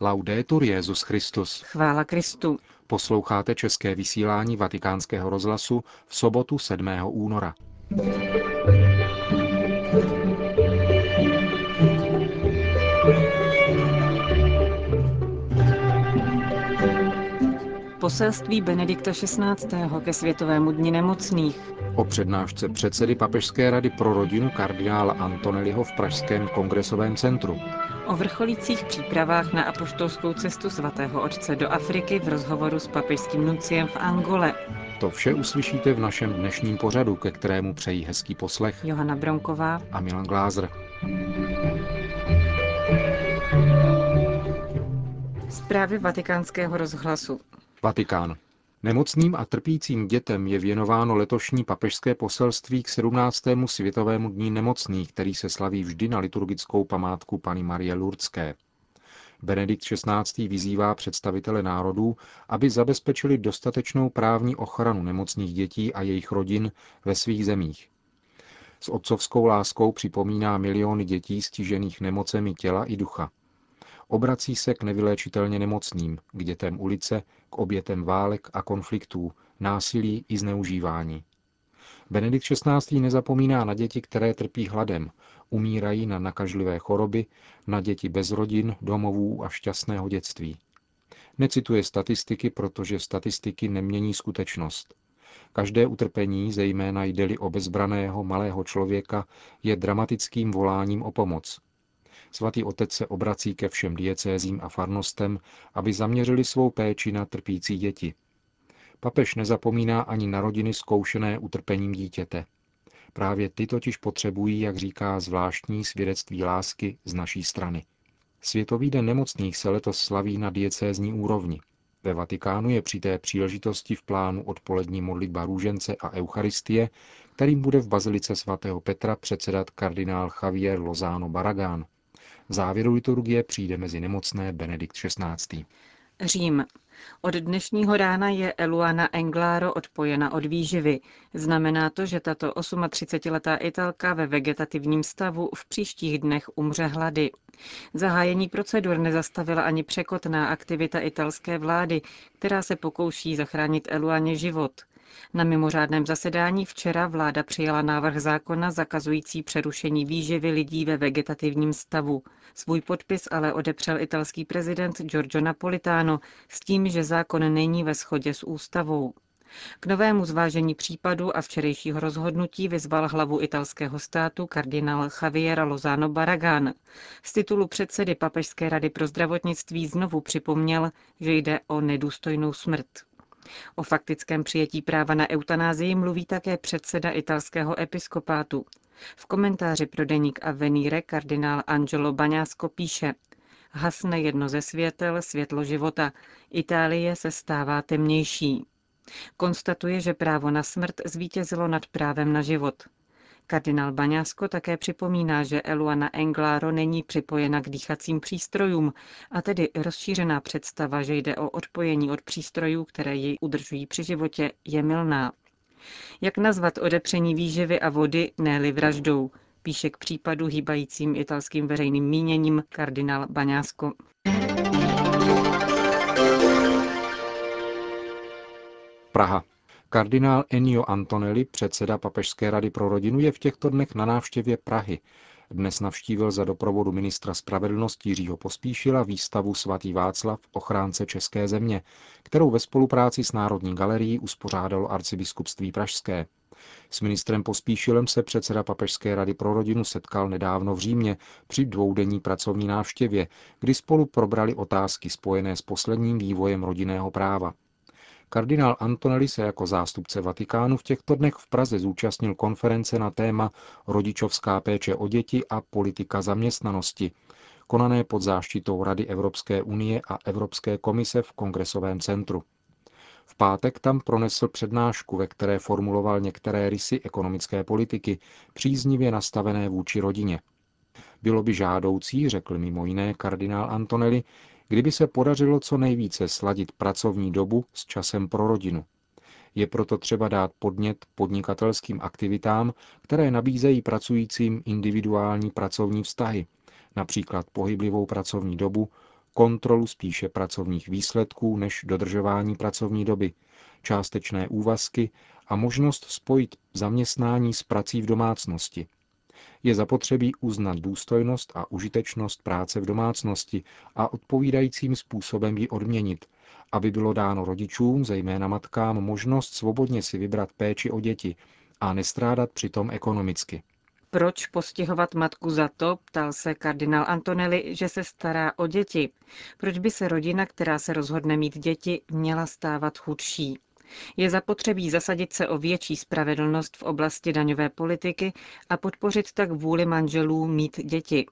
Laudetur Jezus Christus. Chvála Kristu. Posloucháte české vysílání Vatikánského rozhlasu v sobotu 7. února. Poselství Benedikta XVI. ke Světovému dni nemocných. O přednášce předsedy Papežské rady pro rodinu kardinála Antonelliho v Pražském kongresovém centru. O vrcholících přípravách na apoštolskou cestu svatého otce do Afriky v rozhovoru s papežským nunciem v Angole. To vše uslyšíte v našem dnešním pořadu, ke kterému přejí hezký poslech Johana Bronková a Milan Glázer. Zprávy vatikánského rozhlasu. Vatikán. Nemocným a trpícím dětem je věnováno letošní papežské poselství k 17. světovému dní nemocných, který se slaví vždy na liturgickou památku Pany Marie Lurdské. Benedikt XVI. vyzývá představitele národů, aby zabezpečili dostatečnou právní ochranu nemocných dětí a jejich rodin ve svých zemích. S otcovskou láskou připomíná miliony dětí stižených nemocemi těla i ducha. Obrací se k nevyléčitelně nemocným, k dětem ulice, k obětem válek a konfliktů, násilí i zneužívání. Benedikt XVI. nezapomíná na děti, které trpí hladem, umírají na nakažlivé choroby, na děti bez rodin, domovů a šťastného dětství. Necituje statistiky, protože statistiky nemění skutečnost. Každé utrpení, zejména jde-li o bezbraného malého člověka, je dramatickým voláním o pomoc, Svatý otec se obrací ke všem diecézím a farnostem, aby zaměřili svou péči na trpící děti. Papež nezapomíná ani na rodiny zkoušené utrpením dítěte. Právě ty totiž potřebují, jak říká, zvláštní svědectví lásky z naší strany. Světový den nemocných se letos slaví na diecézní úrovni. Ve Vatikánu je při té příležitosti v plánu odpolední modlitba růžence a eucharistie, kterým bude v bazilice svatého Petra předsedat kardinál Javier Lozano Baragán. V závěru liturgie přijde mezi nemocné Benedikt XVI. Řím. Od dnešního rána je Eluana Englaro odpojena od výživy. Znamená to, že tato 38-letá Italka ve vegetativním stavu v příštích dnech umře hlady. Zahájení procedur nezastavila ani překotná aktivita italské vlády, která se pokouší zachránit Eluaně život. Na mimořádném zasedání včera vláda přijala návrh zákona zakazující přerušení výživy lidí ve vegetativním stavu. Svůj podpis ale odepřel italský prezident Giorgio Napolitano s tím, že zákon není ve shodě s ústavou. K novému zvážení případu a včerejšího rozhodnutí vyzval hlavu italského státu kardinál Javiera Lozano Baragán. Z titulu předsedy Papežské rady pro zdravotnictví znovu připomněl, že jde o nedůstojnou smrt. O faktickém přijetí práva na eutanázii mluví také předseda italského episkopátu. V komentáři pro deník Avenire kardinál Angelo Baňásko píše Hasne jedno ze světel, světlo života. Itálie se stává temnější. Konstatuje, že právo na smrt zvítězilo nad právem na život. Kardinál Baňásko také připomíná, že Eluana Englaro není připojena k dýchacím přístrojům a tedy rozšířená představa, že jde o odpojení od přístrojů, které jej udržují při životě, je milná. Jak nazvat odepření výživy a vody, ne vraždou, píše k případu hýbajícím italským veřejným míněním kardinál Baňásko. Praha. Kardinál Ennio Antonelli, předseda Papežské rady pro rodinu, je v těchto dnech na návštěvě Prahy. Dnes navštívil za doprovodu ministra spravedlnosti Jiřího Pospíšila výstavu Svatý Václav, ochránce České země, kterou ve spolupráci s Národní galerií uspořádalo arcibiskupství Pražské. S ministrem Pospíšilem se předseda Papežské rady pro rodinu setkal nedávno v Římě při dvoudenní pracovní návštěvě, kdy spolu probrali otázky spojené s posledním vývojem rodinného práva. Kardinál Antonelli se jako zástupce Vatikánu v těchto dnech v Praze zúčastnil konference na téma Rodičovská péče o děti a politika zaměstnanosti, konané pod záštitou Rady Evropské unie a Evropské komise v Kongresovém centru. V pátek tam pronesl přednášku, ve které formuloval některé rysy ekonomické politiky, příznivě nastavené vůči rodině. Bylo by žádoucí, řekl mimo jiné kardinál Antonelli, kdyby se podařilo co nejvíce sladit pracovní dobu s časem pro rodinu. Je proto třeba dát podnět podnikatelským aktivitám, které nabízejí pracujícím individuální pracovní vztahy, například pohyblivou pracovní dobu, kontrolu spíše pracovních výsledků než dodržování pracovní doby, částečné úvazky a možnost spojit zaměstnání s prací v domácnosti. Je zapotřebí uznat důstojnost a užitečnost práce v domácnosti a odpovídajícím způsobem ji odměnit, aby bylo dáno rodičům, zejména matkám, možnost svobodně si vybrat péči o děti a nestrádat přitom ekonomicky. Proč postihovat matku za to, ptal se kardinál Antonelli, že se stará o děti? Proč by se rodina, která se rozhodne mít děti, měla stávat chudší? Je zapotřebí zasadit se o větší spravedlnost v oblasti daňové politiky a podpořit tak vůli manželů mít děti.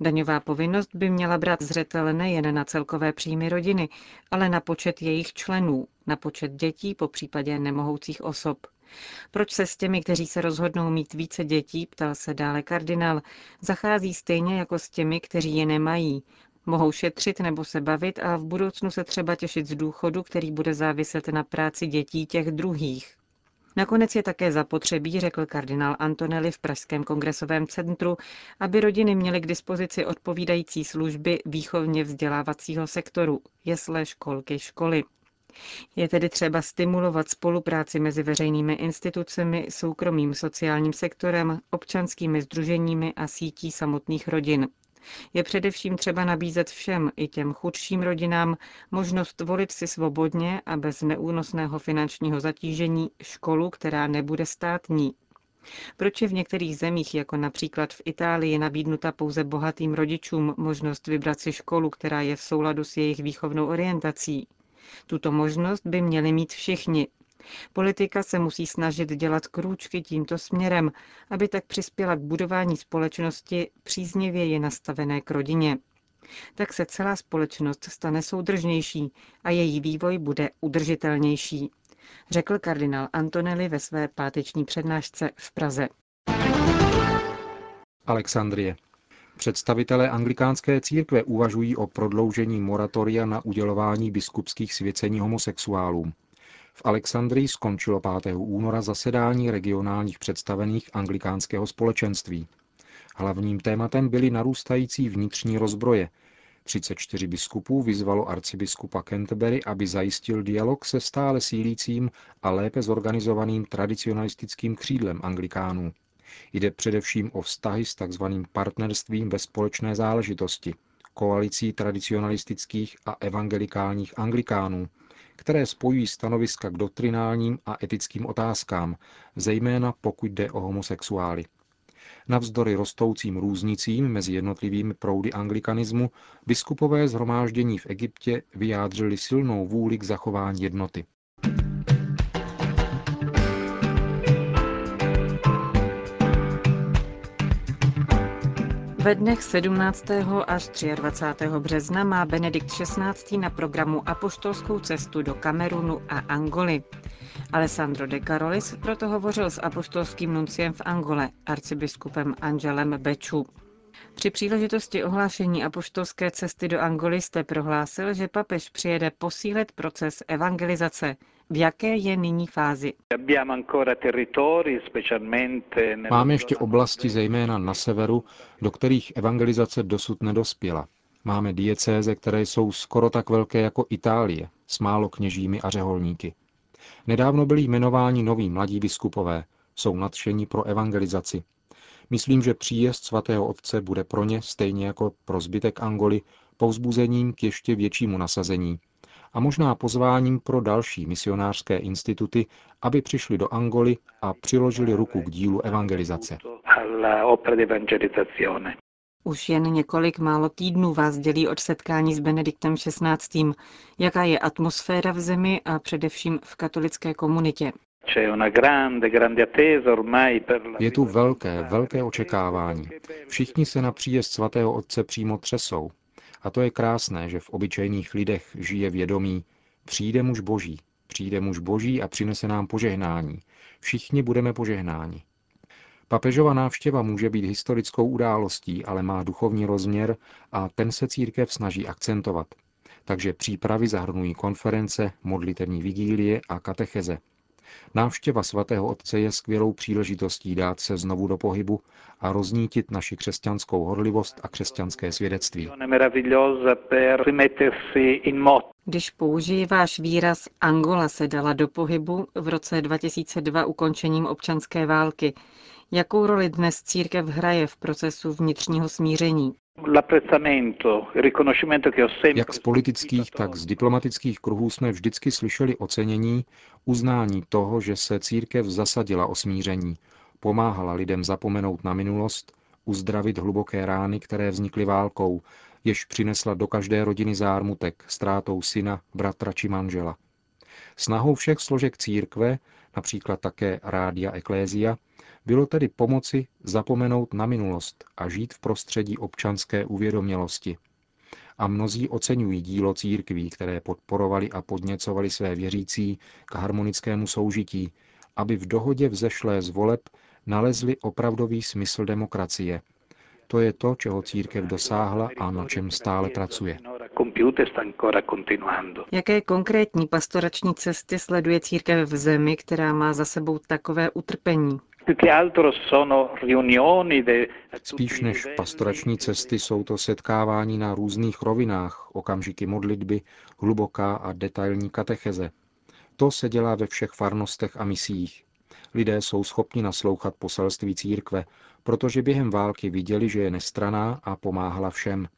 Daňová povinnost by měla brát zřetel nejen na celkové příjmy rodiny, ale na počet jejich členů, na počet dětí, po případě nemohoucích osob. Proč se s těmi, kteří se rozhodnou mít více dětí, ptal se dále kardinál, zachází stejně jako s těmi, kteří je nemají. Mohou šetřit nebo se bavit a v budoucnu se třeba těšit z důchodu, který bude záviset na práci dětí těch druhých. Nakonec je také zapotřebí, řekl kardinál Antonelli v Pražském kongresovém centru, aby rodiny měly k dispozici odpovídající služby výchovně vzdělávacího sektoru, jesle, školky, školy. Je tedy třeba stimulovat spolupráci mezi veřejnými institucemi, soukromým sociálním sektorem, občanskými združeními a sítí samotných rodin. Je především třeba nabízet všem, i těm chudším rodinám, možnost volit si svobodně a bez neúnosného finančního zatížení školu, která nebude státní. Proč je v některých zemích, jako například v Itálii, nabídnuta pouze bohatým rodičům možnost vybrat si školu, která je v souladu s jejich výchovnou orientací? Tuto možnost by měli mít všichni. Politika se musí snažit dělat krůčky tímto směrem, aby tak přispěla k budování společnosti příznivěji nastavené k rodině. Tak se celá společnost stane soudržnější a její vývoj bude udržitelnější, řekl kardinál Antonelli ve své páteční přednášce v Praze. Alexandrie. Představitelé anglikánské církve uvažují o prodloužení moratoria na udělování biskupských svěcení homosexuálům. V Alexandrii skončilo 5. února zasedání regionálních představených anglikánského společenství. Hlavním tématem byly narůstající vnitřní rozbroje. 34 biskupů vyzvalo arcibiskupa Canterbury, aby zajistil dialog se stále sílícím a lépe zorganizovaným tradicionalistickým křídlem anglikánů. Jde především o vztahy s tzv. partnerstvím ve společné záležitosti, koalicí tradicionalistických a evangelikálních anglikánů, které spojují stanoviska k doktrinálním a etickým otázkám, zejména pokud jde o homosexuály. Navzdory rostoucím různicím mezi jednotlivými proudy anglikanismu, biskupové zhromáždění v Egyptě vyjádřili silnou vůli k zachování jednoty. Ve dnech 17. až 23. března má Benedikt XVI. na programu apoštolskou cestu do Kamerunu a Angoly. Alessandro de Carolis proto hovořil s apoštolským nunciem v Angole, arcibiskupem Angelem Beču. Při příležitosti ohlášení apoštolské cesty do Angoly jste prohlásil, že papež přijede posílit proces evangelizace. V jaké je nyní fázi? Máme ještě oblasti, zejména na severu, do kterých evangelizace dosud nedospěla. Máme diecéze, které jsou skoro tak velké jako Itálie, s málo kněžími a řeholníky. Nedávno byli jmenováni noví mladí biskupové, jsou nadšení pro evangelizaci. Myslím, že příjezd svatého otce bude pro ně, stejně jako pro zbytek Angoly, povzbuzením k ještě většímu nasazení, a možná pozváním pro další misionářské instituty, aby přišli do Angoly a přiložili ruku k dílu evangelizace. Už jen několik málo týdnů vás dělí od setkání s Benediktem XVI. Jaká je atmosféra v zemi a především v katolické komunitě? Je tu velké, velké očekávání. Všichni se na příjezd svatého otce přímo třesou. A to je krásné, že v obyčejných lidech žije vědomí, přijde muž boží, přijde muž boží a přinese nám požehnání. Všichni budeme požehnáni. Papežova návštěva může být historickou událostí, ale má duchovní rozměr a ten se církev snaží akcentovat. Takže přípravy zahrnují konference, modlitevní vigílie a katecheze. Návštěva svatého otce je skvělou příležitostí dát se znovu do pohybu a roznítit naši křesťanskou horlivost a křesťanské svědectví. Když použije váš výraz Angola se dala do pohybu v roce 2002 ukončením občanské války, jakou roli dnes církev hraje v procesu vnitřního smíření? Jak z politických, tak z diplomatických kruhů jsme vždycky slyšeli ocenění, uznání toho, že se církev zasadila o smíření, pomáhala lidem zapomenout na minulost, uzdravit hluboké rány, které vznikly válkou, jež přinesla do každé rodiny zármutek, ztrátou syna, bratra či manžela. Snahou všech složek církve, například také Rádia Eklézia, bylo tedy pomoci zapomenout na minulost a žít v prostředí občanské uvědomělosti. A mnozí oceňují dílo církví, které podporovali a podněcovali své věřící k harmonickému soužití, aby v dohodě vzešlé z voleb nalezli opravdový smysl demokracie. To je to, čeho církev dosáhla a na čem stále pracuje. Jaké konkrétní pastorační cesty sleduje církev v zemi, která má za sebou takové utrpení? Spíš než pastorační cesty jsou to setkávání na různých rovinách, okamžiky modlitby, hluboká a detailní katecheze. To se dělá ve všech farnostech a misích. Lidé jsou schopni naslouchat poselství církve, protože během války viděli, že je nestraná a pomáhala všem.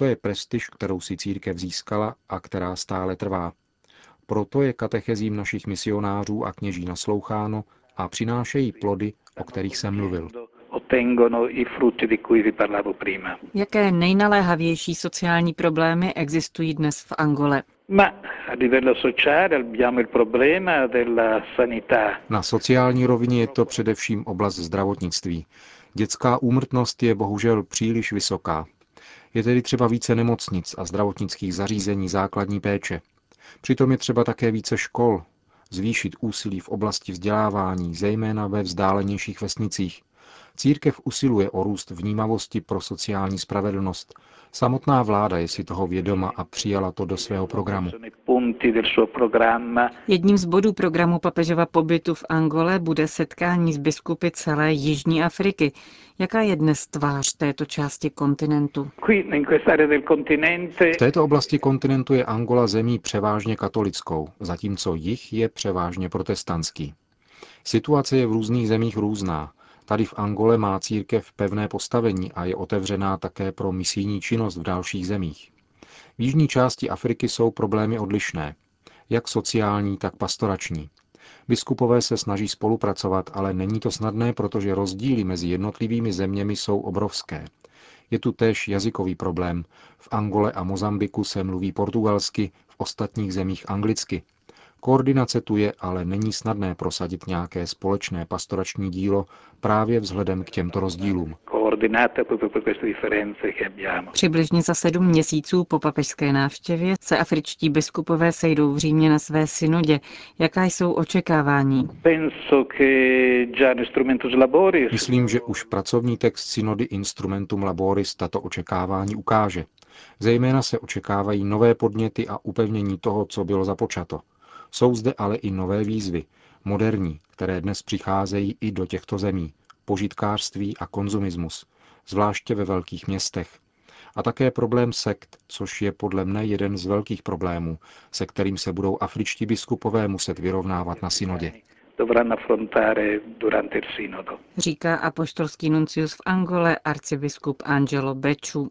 To je prestiž, kterou si církev získala a která stále trvá. Proto je katechezím našich misionářů a kněží nasloucháno a přinášejí plody, o kterých jsem mluvil. Jaké nejnaléhavější sociální problémy existují dnes v Angole? Na sociální rovině je to především oblast zdravotnictví. Dětská úmrtnost je bohužel příliš vysoká. Je tedy třeba více nemocnic a zdravotnických zařízení základní péče. Přitom je třeba také více škol, zvýšit úsilí v oblasti vzdělávání, zejména ve vzdálenějších vesnicích. Církev usiluje o růst vnímavosti pro sociální spravedlnost. Samotná vláda je si toho vědoma a přijala to do svého programu. Jedním z bodů programu papežova pobytu v Angole bude setkání s biskupy celé Jižní Afriky. Jaká je dnes tvář této části kontinentu? V této oblasti kontinentu je Angola zemí převážně katolickou, zatímco jich je převážně protestantský. Situace je v různých zemích různá. Tady v Angole má církev pevné postavení a je otevřená také pro misijní činnost v dalších zemích. V jižní části Afriky jsou problémy odlišné, jak sociální, tak pastorační. Biskupové se snaží spolupracovat, ale není to snadné, protože rozdíly mezi jednotlivými zeměmi jsou obrovské. Je tu též jazykový problém. V Angole a Mozambiku se mluví portugalsky, v ostatních zemích anglicky. Koordinace tu je, ale není snadné prosadit nějaké společné pastorační dílo právě vzhledem k těmto rozdílům. Přibližně za sedm měsíců po papežské návštěvě se afričtí biskupové sejdou v Římě na své synodě. Jaká jsou očekávání? Myslím, že už pracovní text synody Instrumentum Laboris tato očekávání ukáže. Zejména se očekávají nové podněty a upevnění toho, co bylo započato. Jsou zde ale i nové výzvy, moderní, které dnes přicházejí i do těchto zemí. Požitkářství a konzumismus, zvláště ve velkých městech. A také problém sekt, což je podle mne jeden z velkých problémů, se kterým se budou afričtí biskupové muset vyrovnávat na synodě. Říká apoštolský nuncius v Angole arcibiskup Angelo Beču.